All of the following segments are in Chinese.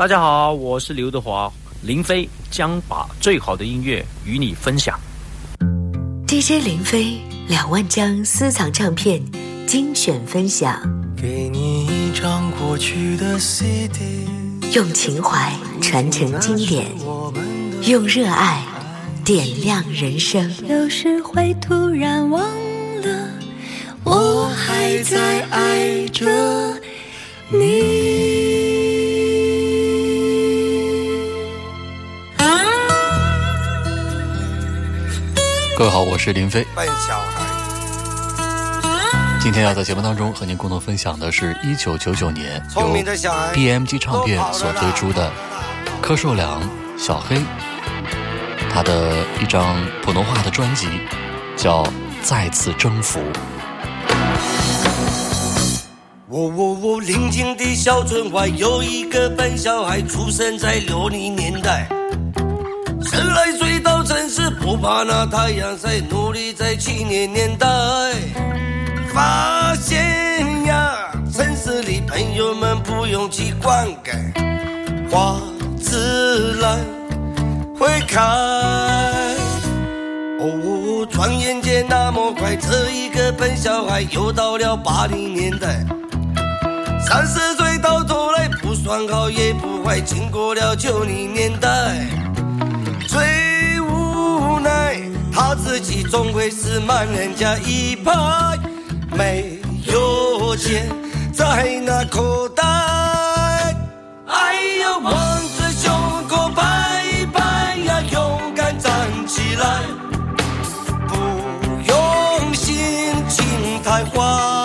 大家好，我是刘德华，林飞将把最好的音乐与你分享。DJ 林飞两万张私藏唱片精选分享，给你一张过去的 CD，用情怀传承经典，用热爱点亮人生。有时会突然忘了，我还在爱着你。各位好，我是林飞。笨小孩，今天要在节目当中和您共同分享的是一九九九年由 BMG 唱片所推出的柯受良、小黑他的一张普通话的专辑，叫《再次征服》。我我我！宁静的小村外有一个笨小孩，出生在六零年代。十来岁是，不怕那太阳晒，努力在七年年代。发现呀，城市里朋友们不用去灌溉，花自然会开。哦，转眼间那么快，这一个笨小孩又到了八零年代。三十岁到头来不算好也不坏，经过了九零年代，怕自己终归是慢人家一拍，没有钱在那口袋。哎呦，望着胸口拍一拍呀，勇敢站起来，不用心情太坏。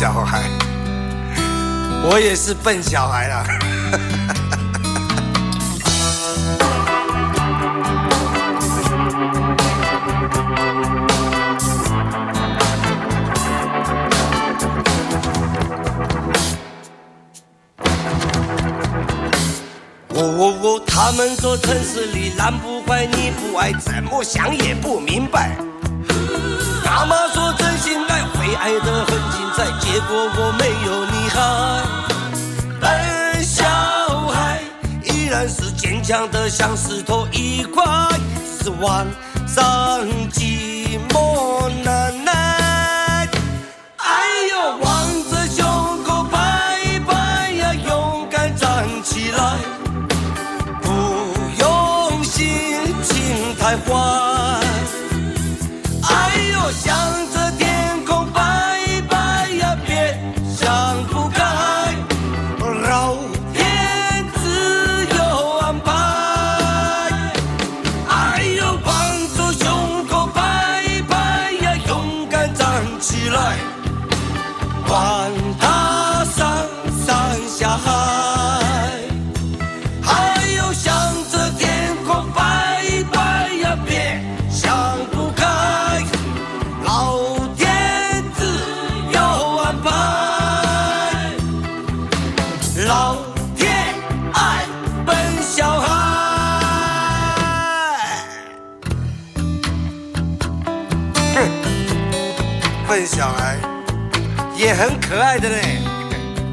小孩，我也是笨小孩啦。哦哦哦！他们说城市里男不坏女不爱，怎么想也不明白。妈妈爱会爱得很精彩，结果我没有你好。笨小孩依然是坚强的像石头一块，是晚上寂寞难耐。哎呦，望着胸口拍一拍呀，勇敢站起来。不用心情太坏。哎呦，向爱的嘞。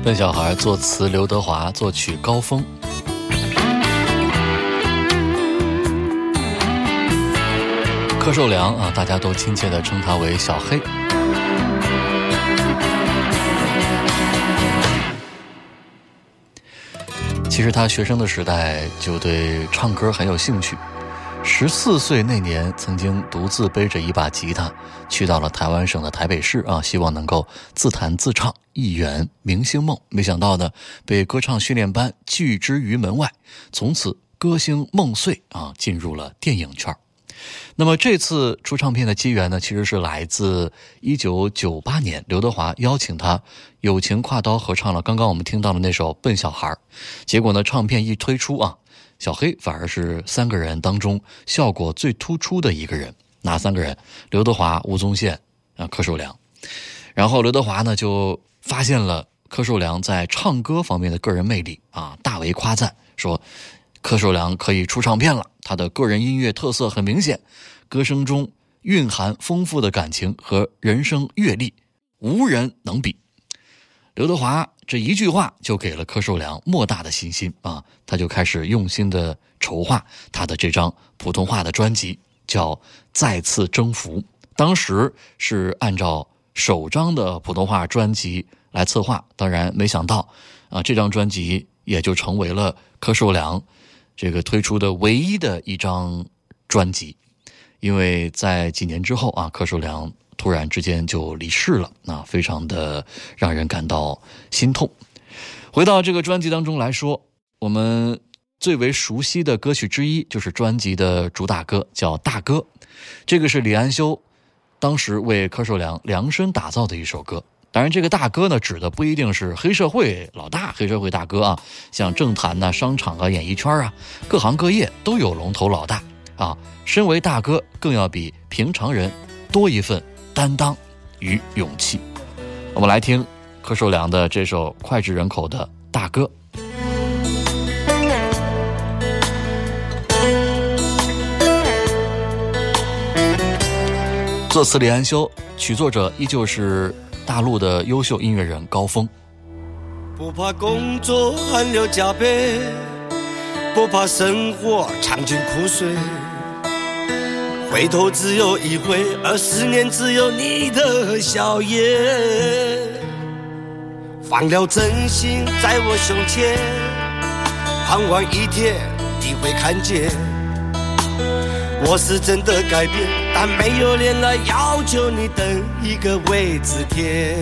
笨小孩作词刘德华，作曲高峰。柯受良啊，大家都亲切地称他为小黑。其实他学生的时代就对唱歌很有兴趣，十四岁那年曾经独自背着一把吉他去到了台湾省的台北市啊，希望能够自弹自唱一圆明星梦。没想到呢，被歌唱训练班拒之于门外，从此歌星梦碎啊，进入了电影圈。那么这次出唱片的机缘呢，其实是来自一九九八年刘德华邀请他友情跨刀合唱了刚刚我们听到的那首《笨小孩》，结果呢，唱片一推出啊，小黑反而是三个人当中效果最突出的一个人。哪三个人？刘德华、吴宗宪啊，柯受良。然后刘德华呢就发现了柯受良在唱歌方面的个人魅力啊，大为夸赞，说柯受良可以出唱片了，他的个人音乐特色很明显，歌声中蕴含丰富的感情和人生阅历，无人能比。刘德华这一句话就给了柯受良莫大的信心啊，他就开始用心的筹划他的这张普通话的专辑，叫《再次征服》。当时是按照首张的普通话专辑来策划，当然没想到啊，这张专辑也就成为了柯受良这个推出的唯一的一张专辑，因为在几年之后啊，柯受良。突然之间就离世了，那非常的让人感到心痛。回到这个专辑当中来说，我们最为熟悉的歌曲之一就是专辑的主打歌，叫《大哥》。这个是李安修当时为柯受良量身打造的一首歌。当然，这个大哥呢，指的不一定是黑社会老大、黑社会大哥啊，像政坛呐、商场啊、演艺圈啊，各行各业都有龙头老大啊。身为大哥，更要比平常人多一份。担当与勇气，我们来听柯受良的这首脍炙人口的《大哥》。作词李安修，曲作者依旧是大陆的优秀音乐人高峰。不怕工作汗流浃背，不怕生活尝尽苦水。回头只有一回，而思念只有你的笑颜。放了真心在我胸前，盼望一天你会看见。我是真的改变，但没有脸来要求你等一个位置填。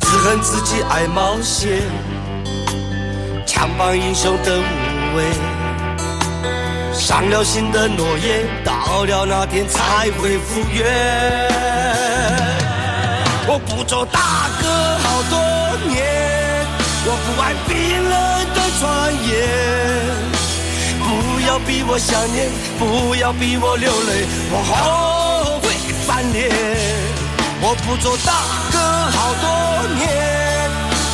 只恨自己爱冒险，强绑英雄的无畏。伤了心的诺言，到了那天才会复原。我不做大哥好多年，我不爱冰冷的传言。不要逼我想念，不要逼我流泪，我后悔翻脸。我不做大哥好多年，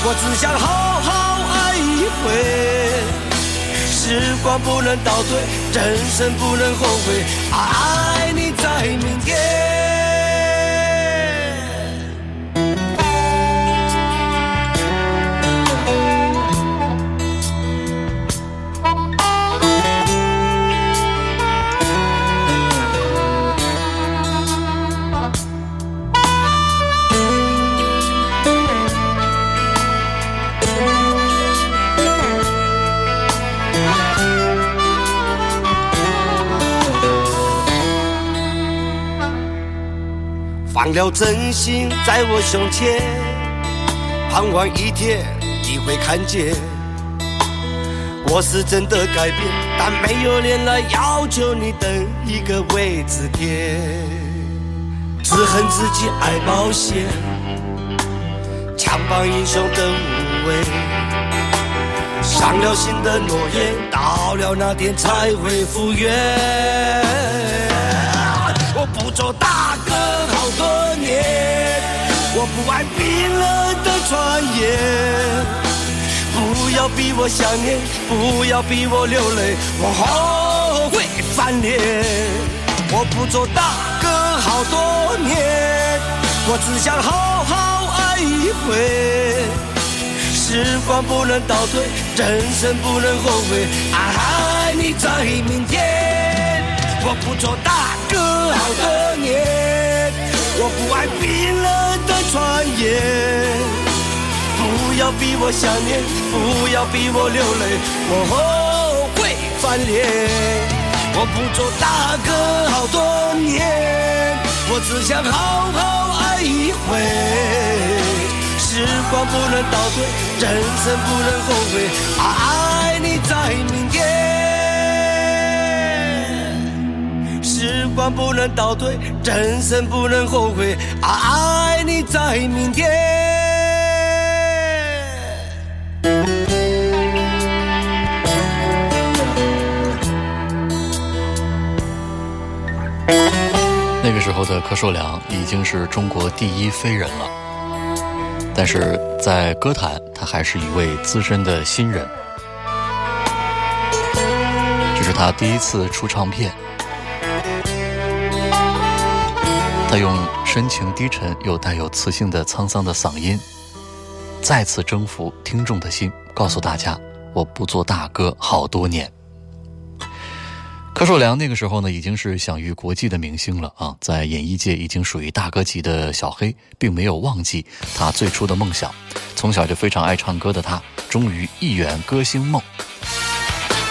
我只想好好爱一。时光不能倒退，人生不能后悔，爱你在明天。放了真心在我胸前，盼望一天你会看见。我是真的改变，但没有脸来要求你等一个位置填。只恨自己爱冒险，强棒英雄的无畏。伤了心的诺言，到了那天才会复原。我不做大哥。多年，我不爱冰冷的传言。不要逼我想念，不要逼我流泪，我后悔翻脸。我不做大哥好多年，我只想好好爱一回。时光不能倒退，人生不能后悔，爱你在明天。我不做大哥好多年。我不爱冰冷的传言，不要逼我想念，不要逼我流泪，我后悔翻脸。我不做大哥好多年，我只想好好爱一回。时光不能倒退，人生不能后悔，爱你在明时光不能倒退，人生不能后悔，爱你在明天。那个时候的柯受良已经是中国第一飞人了，但是在歌坛，他还是一位资深的新人。这是他第一次出唱片，他用深情低沉又带有磁性的沧桑的嗓音，再次征服听众的心，告诉大家：我不做大哥好多年。柯受良那个时候呢，已经是享誉国际的明星了啊，在演艺界已经属于大哥级的小黑，并没有忘记他最初的梦想。从小就非常爱唱歌的他，终于一圆歌星梦。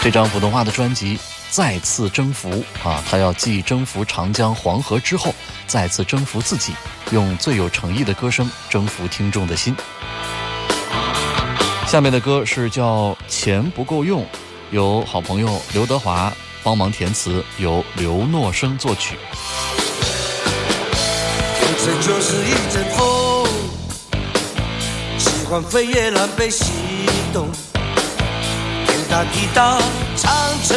这张普通话的专辑再次征服啊，他要继征服长江黄河之后，再次征服自己，用最有诚意的歌声征服听众的心。下面的歌是叫《钱不够用》，由好朋友刘德华。帮忙填词，由刘诺生作曲。这就是一阵风，喜欢飞越南北西东，天大地大，长城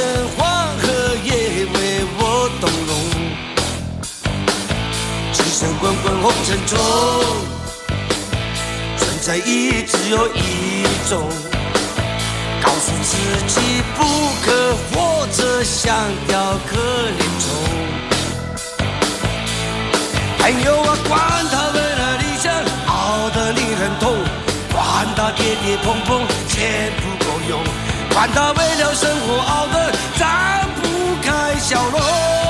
滚滚红尘中，存在意义只有一种。告诉自己不可活着像条可怜虫。朋友啊，管他为了理想熬得令人痛，管他跌跌碰碰钱不够用，管他为了生活熬得张不开笑容。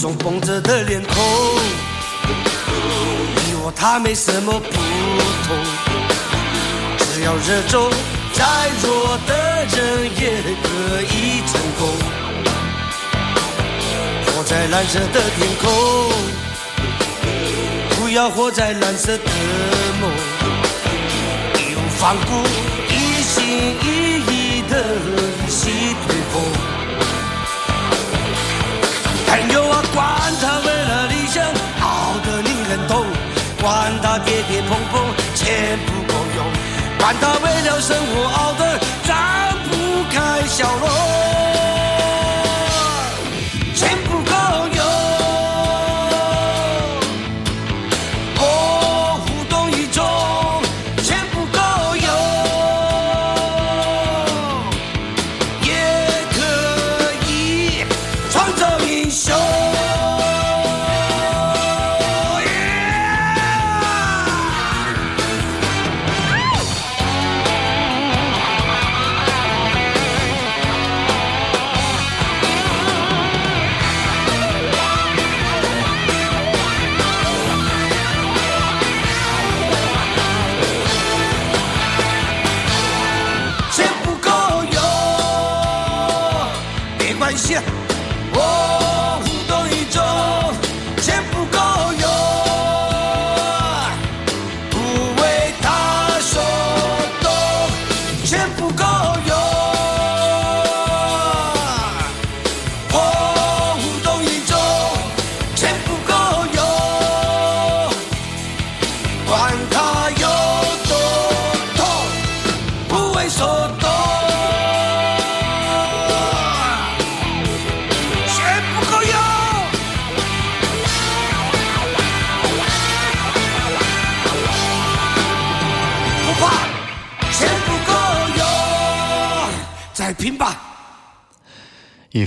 松绷着的脸孔，你我他没什么不同。只要热衷，再弱的人也可以成功。活在蓝色的天空，不要活在蓝色的梦。义无反顾，一心一意的管他为了理想熬得令人痛，管他跌跌碰碰钱不够用，管他为了生活熬得张不开笑容。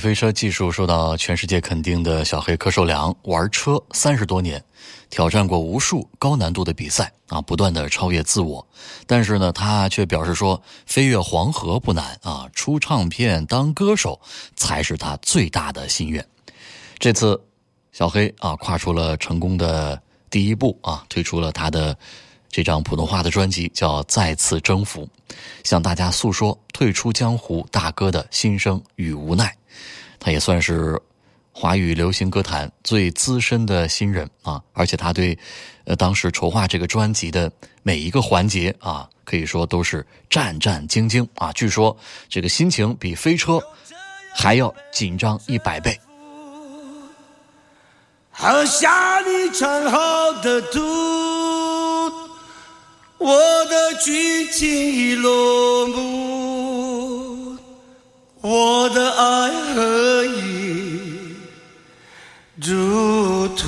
飞车技术受到全世界肯定的小黑柯受良，玩车三十多年，挑战过无数高难度的比赛啊，不断的超越自我。但是呢，他却表示说，飞越黄河不难啊，出唱片当歌手才是他最大的心愿。这次，小黑啊，跨出了成功的第一步啊，推出了他的这张普通话的专辑，叫《再次征服》，向大家诉说退出江湖大哥的心声与无奈。他也算是华语流行歌坛最资深的新人啊，而且他对，呃，当时筹划这个专辑的每一个环节啊，可以说都是战战兢兢啊。据说这个心情比飞车还要紧张一百倍。喝下你唱好的毒，我的剧情已落幕，我的爱何以入土？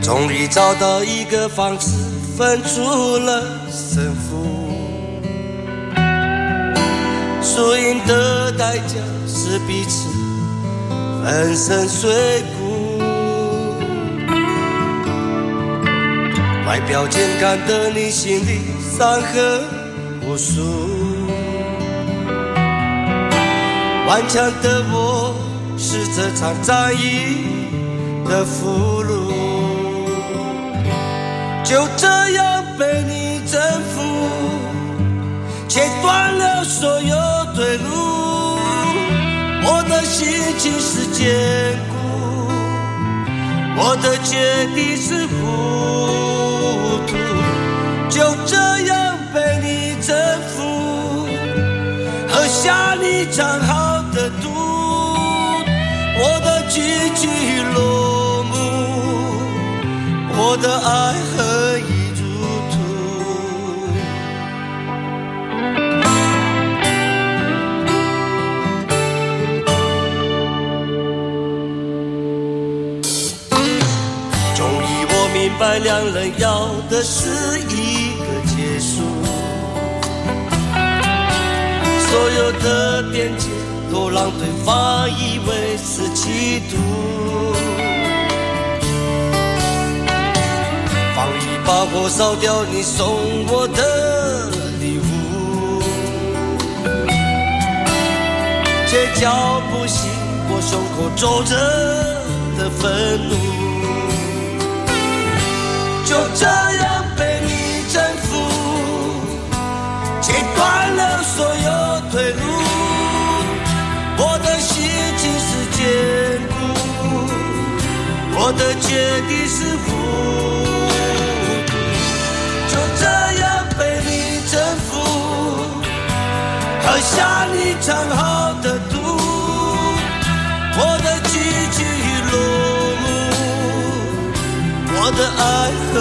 终于找到一个方式，分出了胜负，输赢的代价。是彼此粉身碎骨，外表健康的你心里伤痕无数，顽强的我是这场战役的俘虏，就这样被你征服，切断了所有退路。我的心情是坚固，我的决定是糊涂，就这样征服，喝下你藏好的毒，我的结局落幕，我的爱何以？明白两人要的是一个结束，所有的边界都让对方以为是企图。放一把火烧掉你送我的礼物，却叫不醒我胸口皱着的愤怒。就这样的决定是糊涂。就这样被你征服，喝下你藏好的毒。我的结局落幕，我的爱。恨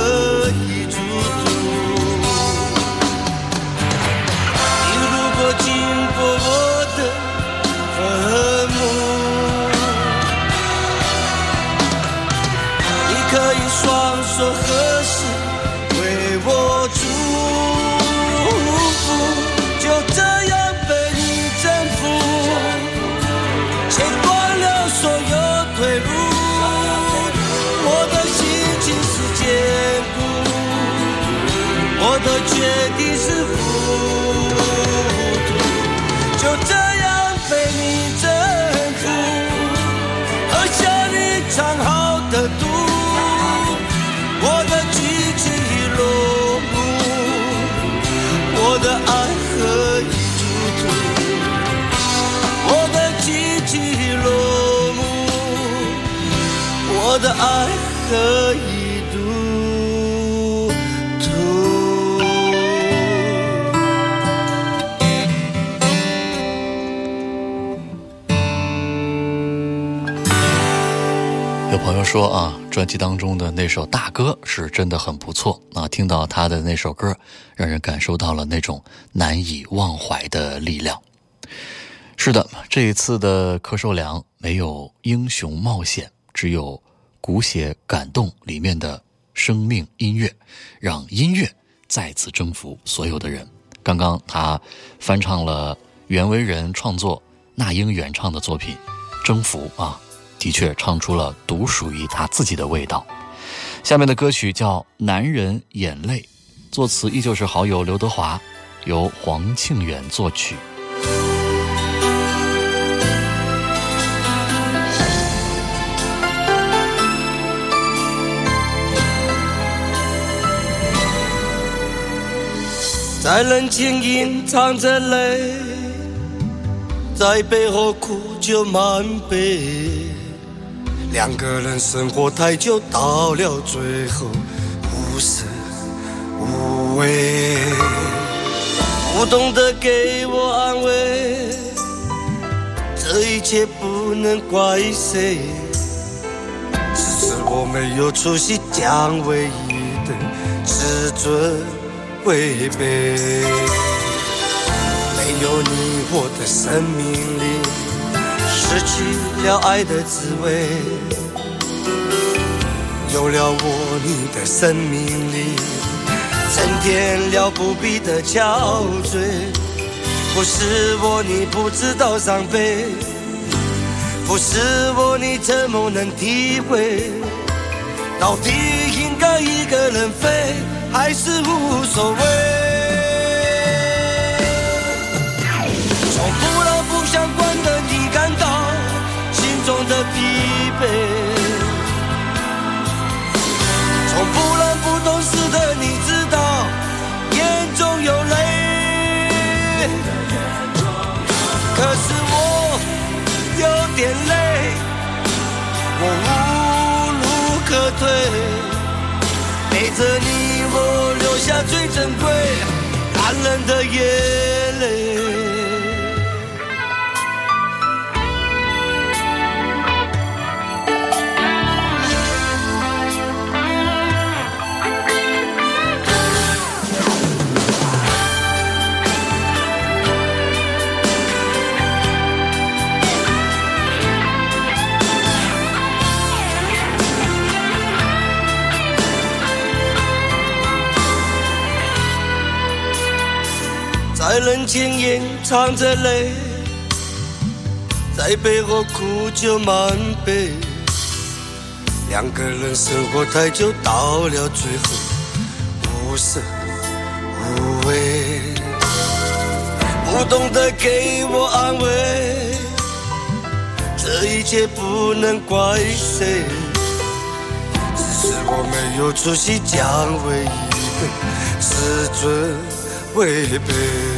幕，我的爱何以？朋友说啊，专辑当中的那首大歌是真的很不错啊！听到他的那首歌，让人感受到了那种难以忘怀的力量。是的，这一次的柯受良没有英雄冒险，只有骨血感动里面的生命音乐，让音乐再次征服所有的人。刚刚他翻唱了袁惟仁创作、那英原唱的作品《征服》啊。的确唱出了独属于他自己的味道。下面的歌曲叫《男人眼泪》，作词依旧是好友刘德华，由黄庆远作曲。在人群隐藏着泪，在背后哭就满杯。两个人生活太久，到了最后无声无味，不懂得给我安慰，这一切不能怪谁，只是我没有出息，将唯一的自尊违背。没有你，我的生命里失去了爱的滋味。有了我，你的生命里增添了不必的憔悴。不是我，你不知道伤悲；不是我，你怎么能体会？到底应该一个人飞，还是无所谓？从不老不相关的你感到心中的疲惫。从不冷不懂事的你知道，眼中有泪。可是我有点累，我无路可退。陪着你，我留下最珍贵寒冷的眼泪。在人前掩藏着泪，在背后哭就满杯。两个人生活太久，到了最后无声无味，不懂得给我安慰，这一切不能怪谁，只是我没有出息，将唯一的自尊违背。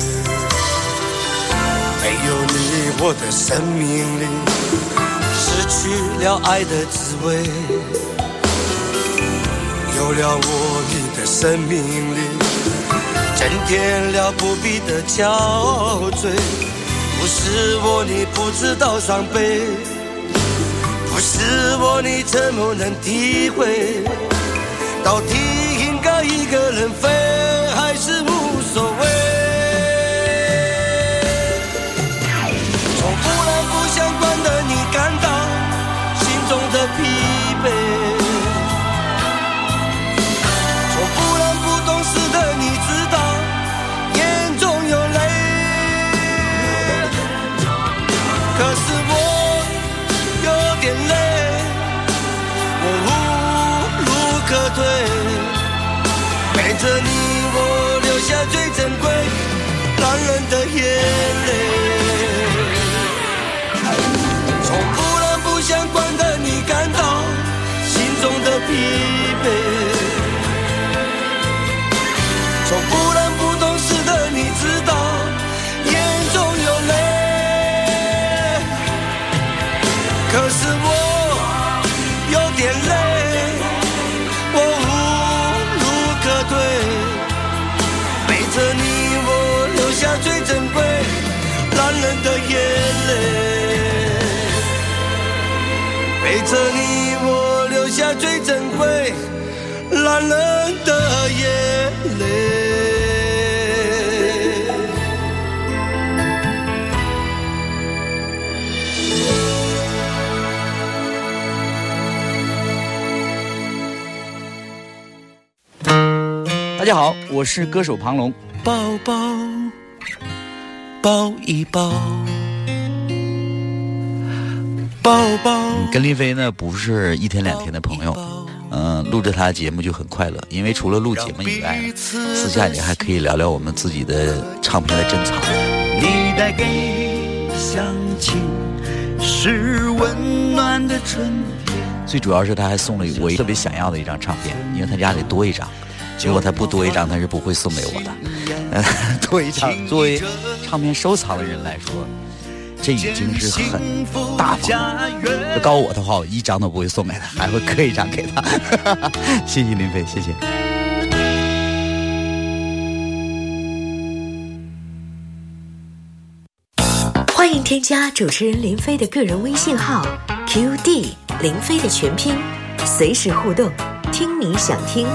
没有你，我的生命里失去了爱的滋味；有了我，你的生命里增添了不必的憔悴。不是我，你不知道伤悲；不是我，你怎么能体会？到底眼泪。陪着你，我留下最珍贵男人的眼泪。大家好，我是歌手庞龙。抱抱，抱一抱，抱抱。跟林飞呢不是一天两天的朋友，嗯、录着他的节目就很快乐，因为除了录节目以外，私下里还可以聊聊我们自己的唱片的珍藏。你带给乡亲是温暖的春天。最主要是他还送了我特别想要的一张唱片，因为他家里多一张，结果他不多一张他是不会送给我的。呃 多一张，作为唱片收藏的人来说，这已经是很大方了。这告我的话，我一张都不会送给他，还会刻一张给他。谢谢林飞，谢谢。欢迎添加主持人林飞的个人微信号 QD 林飞的全拼，随时互动，听你想听。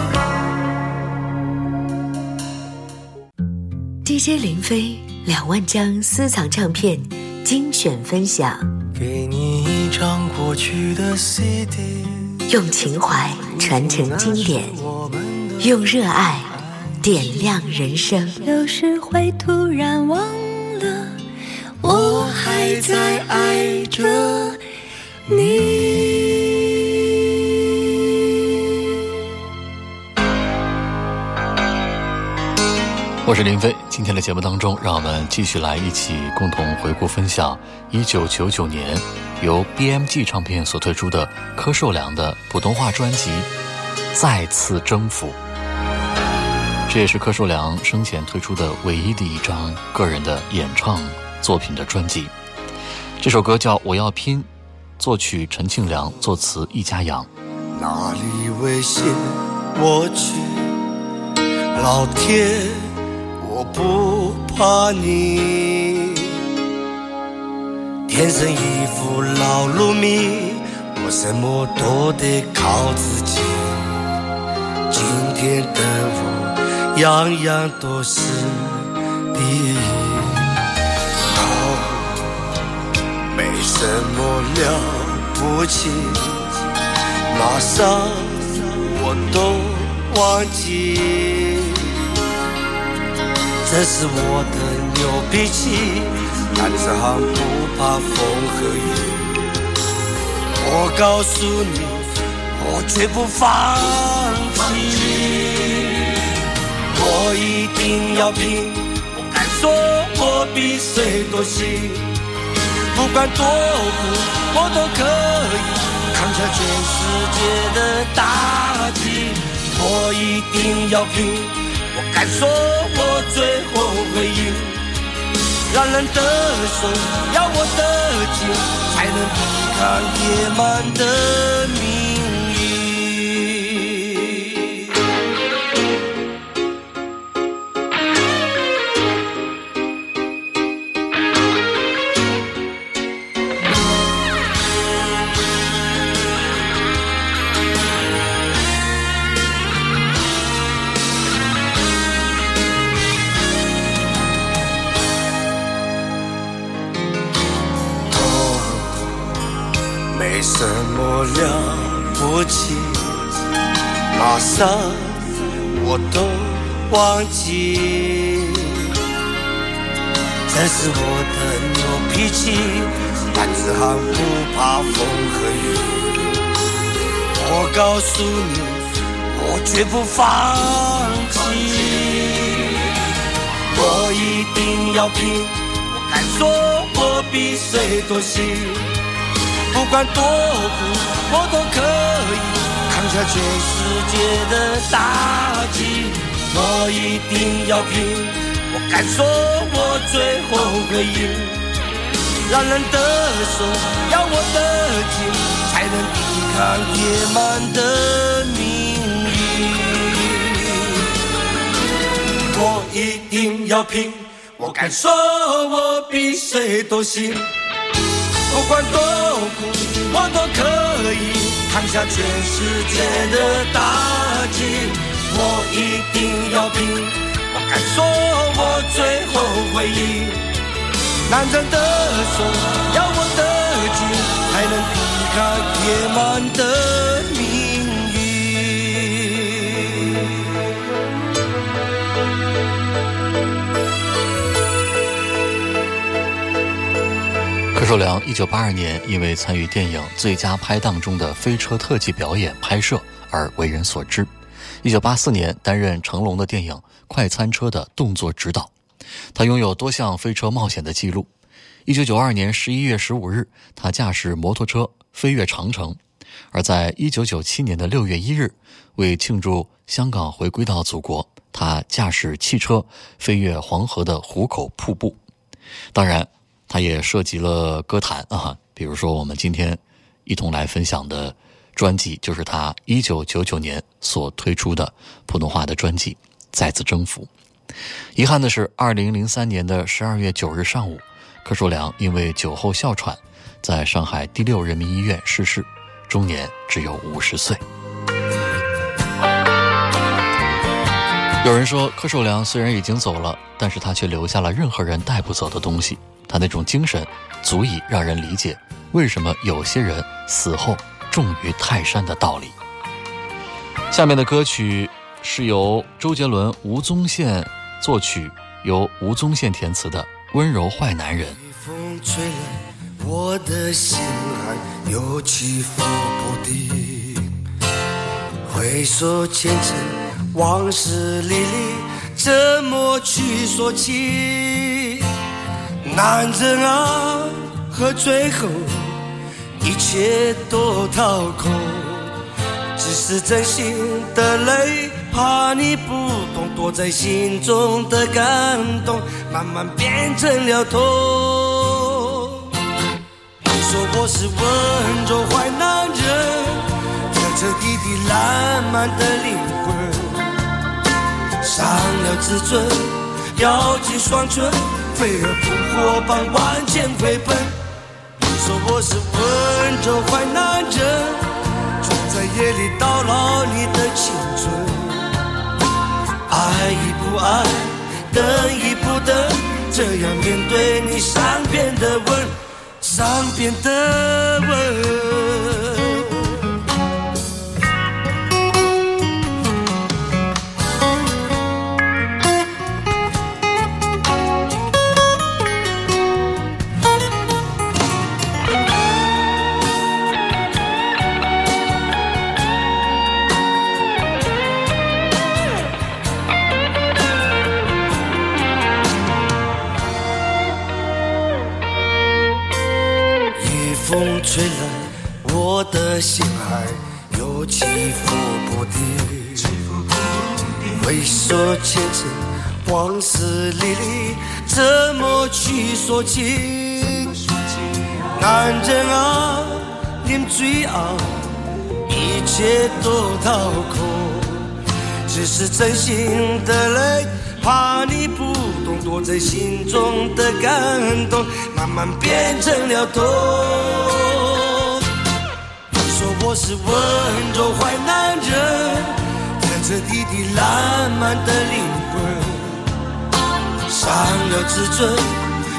DJ 林飞两万张私藏唱片精选分享，给你一张过去的 CD，用情怀传承经典，用热爱点亮人生。有时会突然忘了，我还在爱着你。我是林飞，今天的节目当中，让我们继续来一起共同回顾分享一九九九年由 BMG 唱片所推出的柯受良的普通话专辑《再次征服》。这也是柯受良生前推出的唯一的一张个人的演唱作品的专辑。这首歌叫《我要拼》，作曲陈庆良，作词易家扬。哪里危险我去，老天，我不怕你。天生一副老路迷，我什么都得靠自己。今天的我，样样都是第一。哦，没什么了不起。马上我都忘记，这是我的牛脾气，男子汉不怕风和雨。我告诉你，我绝不放弃，我一定要拼，我敢说我比谁都行，不管多苦我都可以。扛下全世界的打击，我一定要拼！我敢说，后会赢。让人的手要我的紧，才能抵抗野蛮的命了不起，马上我都忘记。这是我的牛脾气，男子汉不怕风和雨。我告诉你，我绝不放弃，我一定要拼。我敢说，我比谁都行。不管多苦，我都可以扛下全世界的打击。我一定要拼，我敢说，我最后会赢。男人的手要我的劲，才能抵抗野蛮的命运。我一定要拼，我敢说，我比谁都行。不管多苦，我都可以扛下全世界的打击。我一定要拼，我敢说，我最后会赢。男人的手要握得紧，才能抵抗野蛮的柯受良一九八二年因为参与电影《最佳拍档》中的飞车特技表演拍摄而为人所知。一九八四年担任成龙的电影《快餐车》的动作指导，他拥有多项飞车冒险的记录。一九九二年十一月十五日，他驾驶摩托车飞越长城；而在一九九七年的六月一日，为庆祝香港回归到祖国，他驾驶汽车飞越黄河的壶口瀑布。当然。他也涉及了歌坛啊，比如说我们今天一同来分享的专辑，就是他一九九九年所推出的普通话的专辑《再次征服》。遗憾的是，二零零三年的十二月九日上午，柯受良因为酒后哮喘，在上海第六人民医院逝世，终年只有五十岁。有人说，柯受良虽然已经走了，但是他却留下了任何人带不走的东西。他那种精神，足以让人理解为什么有些人死后重于泰山的道理。下面的歌曲是由周杰伦、吴宗宪作曲，由吴宗宪填词的《温柔坏男人》。风吹来，我的心还有起伏不定。回首前尘，往事历历，怎么去说起？男人啊，和最后一切都掏空，只是真心的泪，怕你不懂，躲在心中的感动，慢慢变成了痛。你说我是温柔坏男人，彻彻底底烂漫的灵魂，伤了自尊，咬紧双唇。飞蛾扑火般万箭飞奔。你说我是温柔坏男人，总在夜里叨扰你的青春。爱与不爱，等与不等，这样面对你善变的吻，善变的吻。事历历，怎么去说清？男人啊，连最爱，一切都掏空，只是真心的泪，怕你不懂，躲在心中的感动，慢慢变成了痛。你说我是温柔坏男人，彻彻底底烂漫的灵伤了自尊，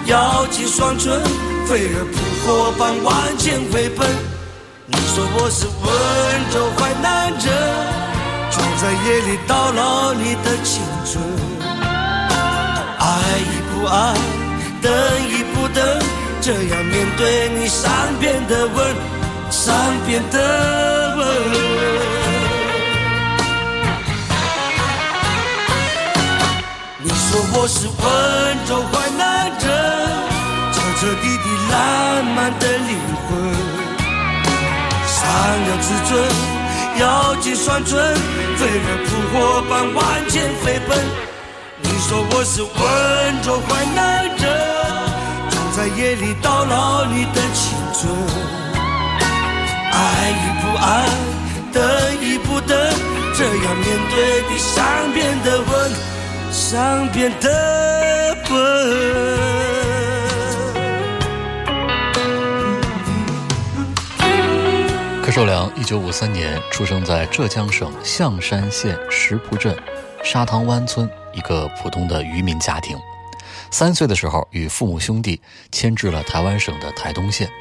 咬紧双唇，飞蛾扑火般万箭飞奔。你说我是温柔坏男人，总在夜里叨扰你的青春。爱与不爱，等与不等，这样面对你善变的吻，善变的吻。说我是温州坏男人，彻彻底底烂漫的灵魂，伤了自尊，咬紧双唇，飞蛾扑火般万箭飞奔。你说我是温州坏男人，总在夜里叨扰你的青春。爱与不爱，等与不等，这样面对你善变的吻，上变的吻。柯受良，一九五三年出生在浙江省象山县石浦镇沙塘湾村一个普通的渔民家庭。三岁的时候，与父母兄弟迁至了台湾省的台东县。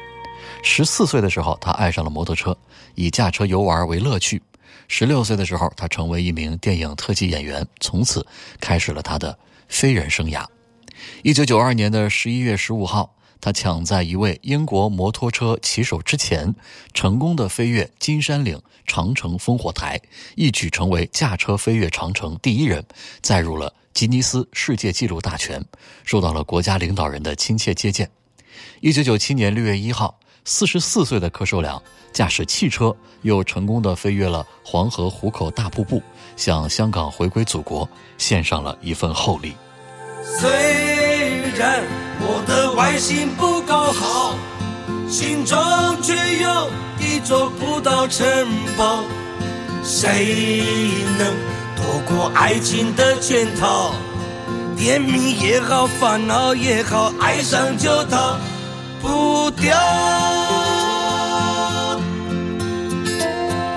十四岁的时候，他爱上了摩托车，以驾车游玩为乐趣。十六岁的时候，他成为一名电影特技演员，从此开始了他的飞人生涯。一九九二年的十一月十五号，他抢在一位英国摩托车骑手之前，成功的飞越金山岭长城烽火台，一举成为驾车飞越长城第一人，载入了吉尼斯世界纪录大全，受到了国家领导人的亲切接见。一九九七年六月一号，四十四岁的柯受良驾驶汽车，又成功的飞越了黄河壶口大瀑布，向香港回归祖国献上了一份厚礼。虽然我的外形不够好，心中却有一座不倒城堡。谁能躲过爱情的圈套？甜蜜也好，烦恼也好，爱上就逃不掉。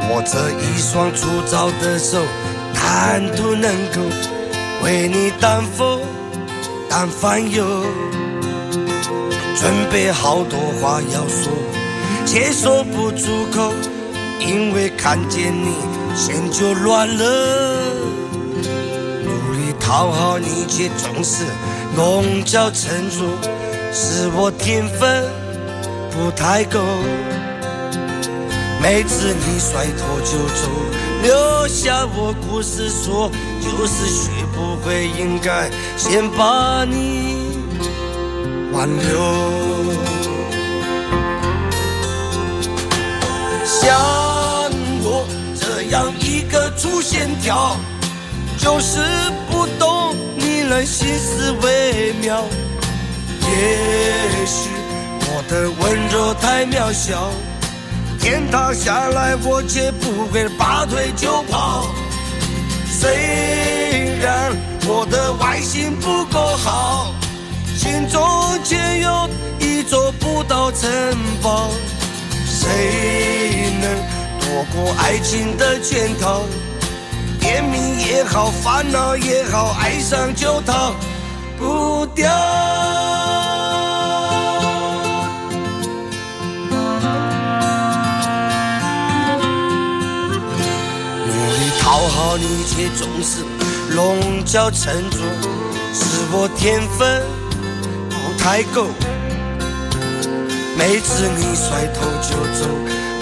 我这一双粗糙的手，贪图能够为你挡风挡烦忧，准备好多话要说，却说不出口，因为看见你心就乱了。努力讨好你，却总是弄巧成拙，是我天分不太够。每次你甩头就走，留下我故事说，就是学不会应该先把你挽留。像我这样一个粗线条，就是不懂你人心思微妙。也许我的温柔太渺小。天塌下来，我却不会拔腿就跑。虽然我的外形不够好，心中却有一座不倒城堡。谁能躲过爱情的圈套？甜蜜也好，烦恼也好，爱上就逃不掉。讨好你，却总是弄巧成拙，是我天分不太够。每次你甩头就走，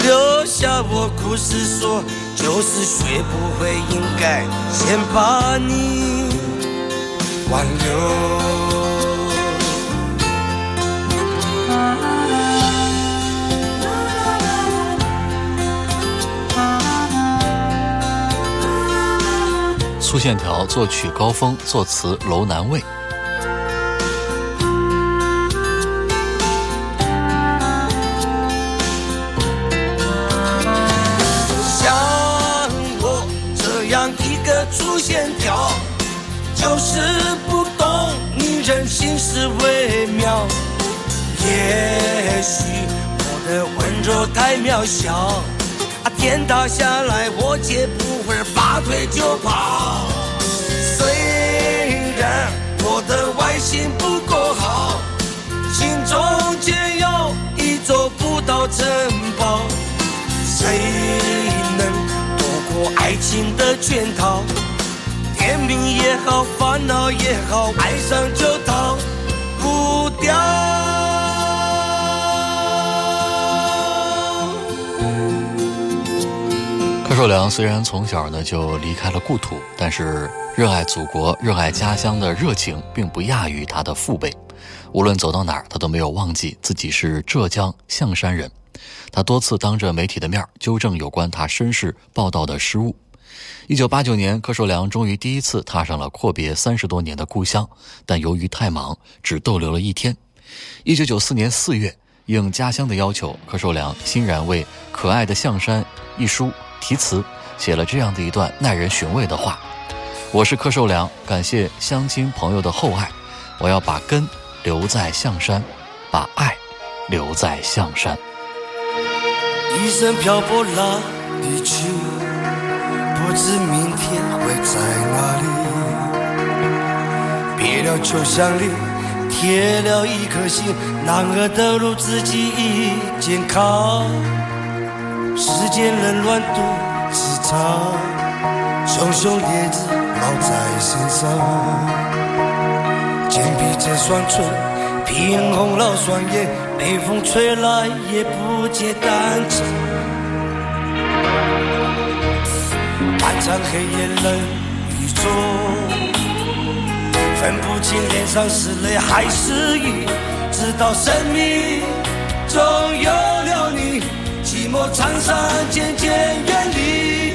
留下我故事说，就是学不会应该先把你挽留。粗线条，作曲高峰，作词楼南卫。就是不懂女人心思微妙。也许我的温柔太渺小，啊，天塌下来我绝不会拔腿就跑。虽然我的外形不够好，心中却有一座不倒城堡。谁能躲过爱情的圈套？甜蜜也好，烦恼也好，爱上就逃不掉。柯受良虽然从小呢就离开了故土，但是热爱祖国、热爱家乡的热情并不亚于他的父辈。无论走到哪儿，他都没有忘记自己是浙江象山人。他多次当着媒体的面纠正有关他身世报道的失误。一九八九年，柯受良终于第一次踏上了阔别三十多年的故乡，但由于太忙，只逗留了一天。一九九四年四月，应家乡的要求，柯受良欣然为《可爱的象山》一书题词，写了这样的一段耐人寻味的话：“我是柯受良，感谢乡亲朋友的厚爱，我要把根留在象山，把爱留在象山。”一生漂泊哪里去？不知明天会在哪里。别了秋香里贴了一颗心，男儿的路自己健康。世间冷暖独自尝，熊熊烈日烙在身上。坚壁这双唇，平红了双眼，北风吹来也不觉单纯。漫长黑夜冷雨中，分不清脸上是泪还是雨，直到生命中有了你，寂寞沧桑渐渐远离。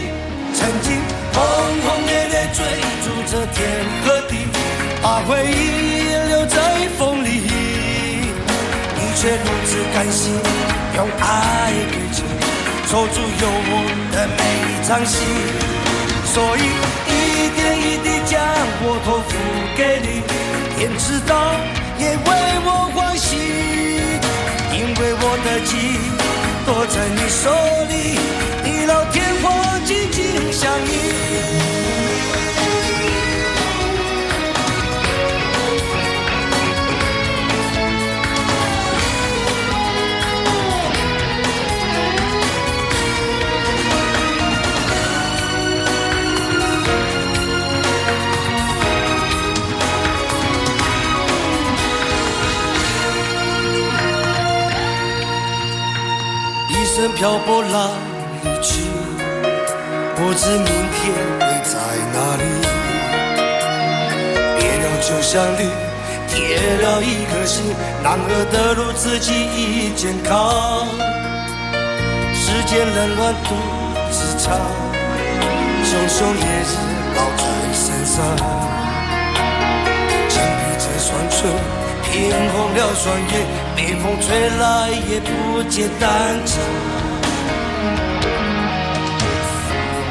曾经轰轰烈烈追逐着天和地，把回忆留在风里。你却如此甘心用爱给，守住有我的每一场戏。所以一点一滴将我托付给你，天知道也为我欢喜，因为我的记躲在你手里，地老天荒紧紧相依。一生漂泊浪里去？不知明天会在哪里。别了就像绿，铁了一颗心，男儿的路自己一肩扛。世间冷暖独自尝，熊熊烈日烙在身上。紧闭着双唇，平红了双眼，北风吹来也不见单车。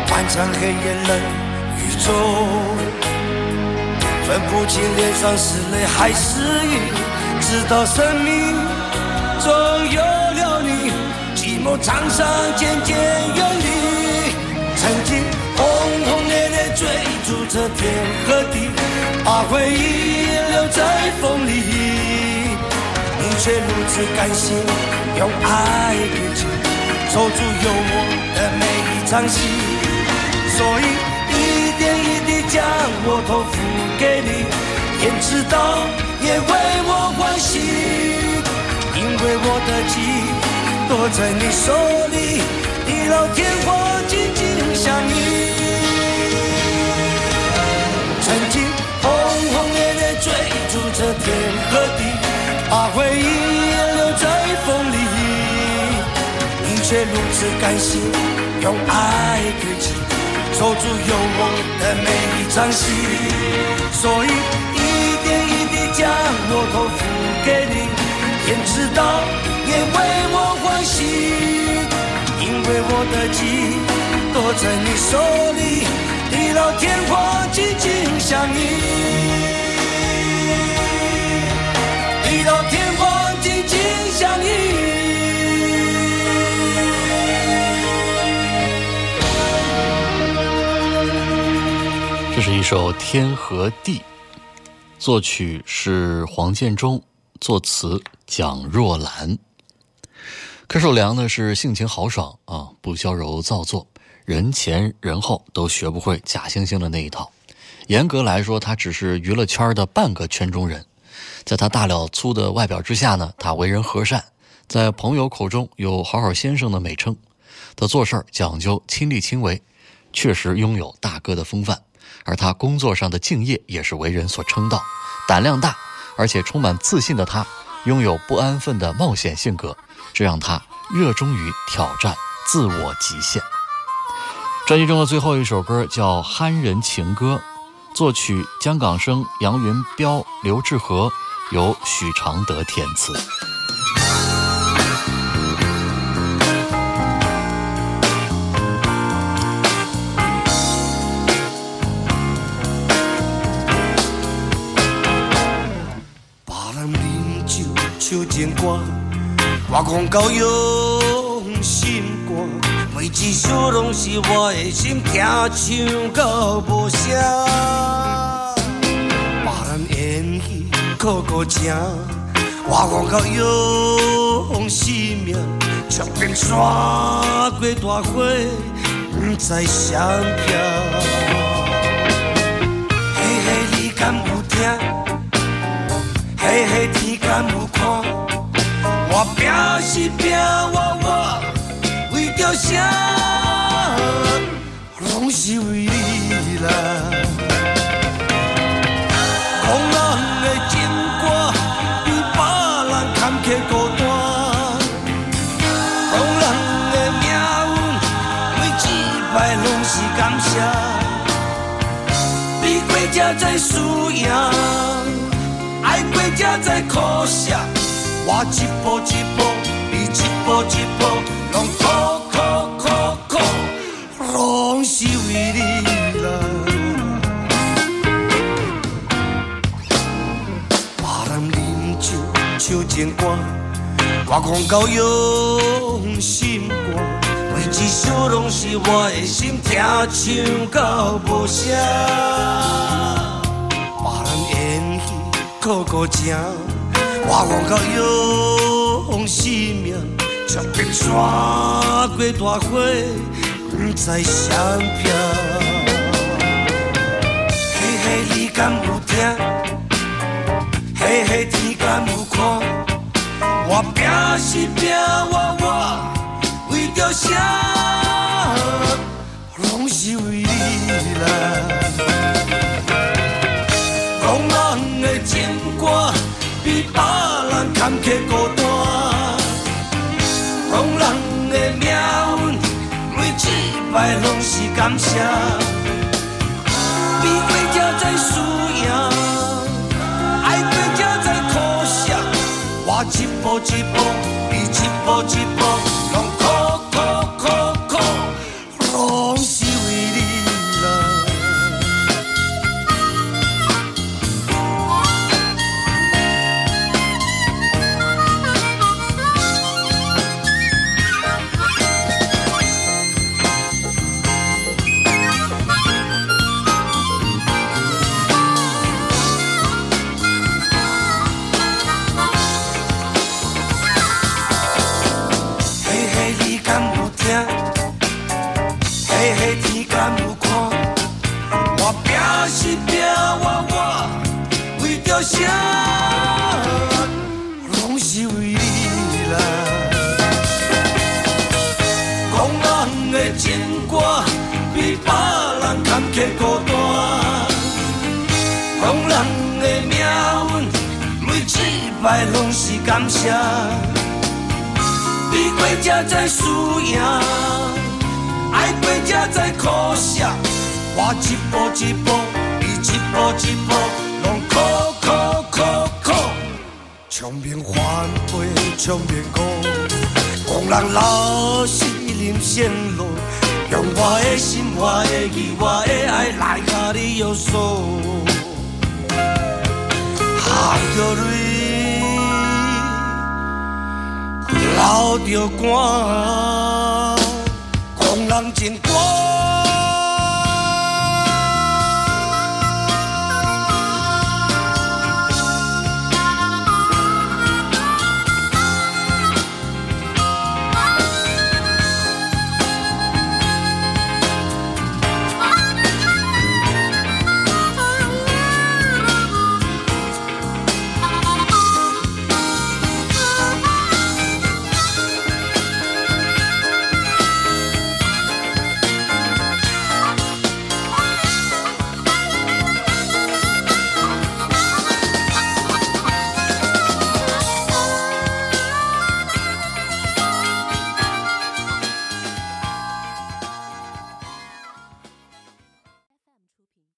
漫长黑夜冷雨中，分不清脸上是泪还是雨，直到生命中有了你，寂寞沧桑渐渐远离。曾经轰轰烈烈追逐着天和地，把回忆留在风里，却如此甘心用爱给钱，守住有我的每一场戏。所以一点一滴将我托付给你，天知道也为我欢喜，因为我的记躲在你手里，地老天荒紧紧相依。曾经轰轰烈烈追逐着天和地，把回忆留在风里，你却如此甘心用爱给钱。守住有我的每一场戏，所以一点一滴将我托付给你，天知道也为我欢喜，因为我的记躲在你手里，地老天荒紧紧相依，首《天和地》，作曲是黄建中，作词蒋若兰。柯受良呢是性情豪爽啊，不娇柔造作，人前人后都学不会假惺惺的那一套。严格来说，他只是娱乐圈的半个圈中人。在他大了粗的外表之下呢，他为人和善，在朋友口中有“好好先生”的美称。他做事讲究亲力亲为，确实拥有大哥的风范。而他工作上的敬业也是为人所称道，胆量大，而且充满自信的他，拥有不安分的冒险性格，这让他热衷于挑战自我极限。专辑中的最后一首歌叫《憨人情歌》，作曲江港生、杨云彪、刘志和，由许常德填词。唱情歌，我讲到用心歌，每一首拢是我的心，听唱到无声。别人演戏苦苦情，我讲到用生命，却变山过大火，不知谁飘。嘿嘿，你敢有听？嘿嘿，天敢有看？我拼是拼，我我为着啥？拢是为你啦。讲人的情歌比别人坎坷孤单，讲人的命运每一摆拢是感谢，比过才知输赢。爱过才知苦涩，我一步一步，你一步一步，拢苦苦苦苦，拢是为你啦。别人饮酒唱情歌，我讲到用心肝，每一首拢是我的心，听唱到无声。别人演戏苦苦情，我讲到用性命，从冰山过大火，不知谁拼。嘿嘿，你敢有听？嘿嘿，天敢有看？我拼是拼，感谢，比过才知输赢，爱过才知苦涩。我一步一步，你一步一步，讲人的命运每一摆拢是感谢。比过才知输赢，爱过才知苦涩。我一步一步，你一步一步，拢苦苦苦苦。唱面反背，唱面歌，讲人老是啉仙露，用我的心、我的意、我的爱来甲你约束，流着汗，狂人情歌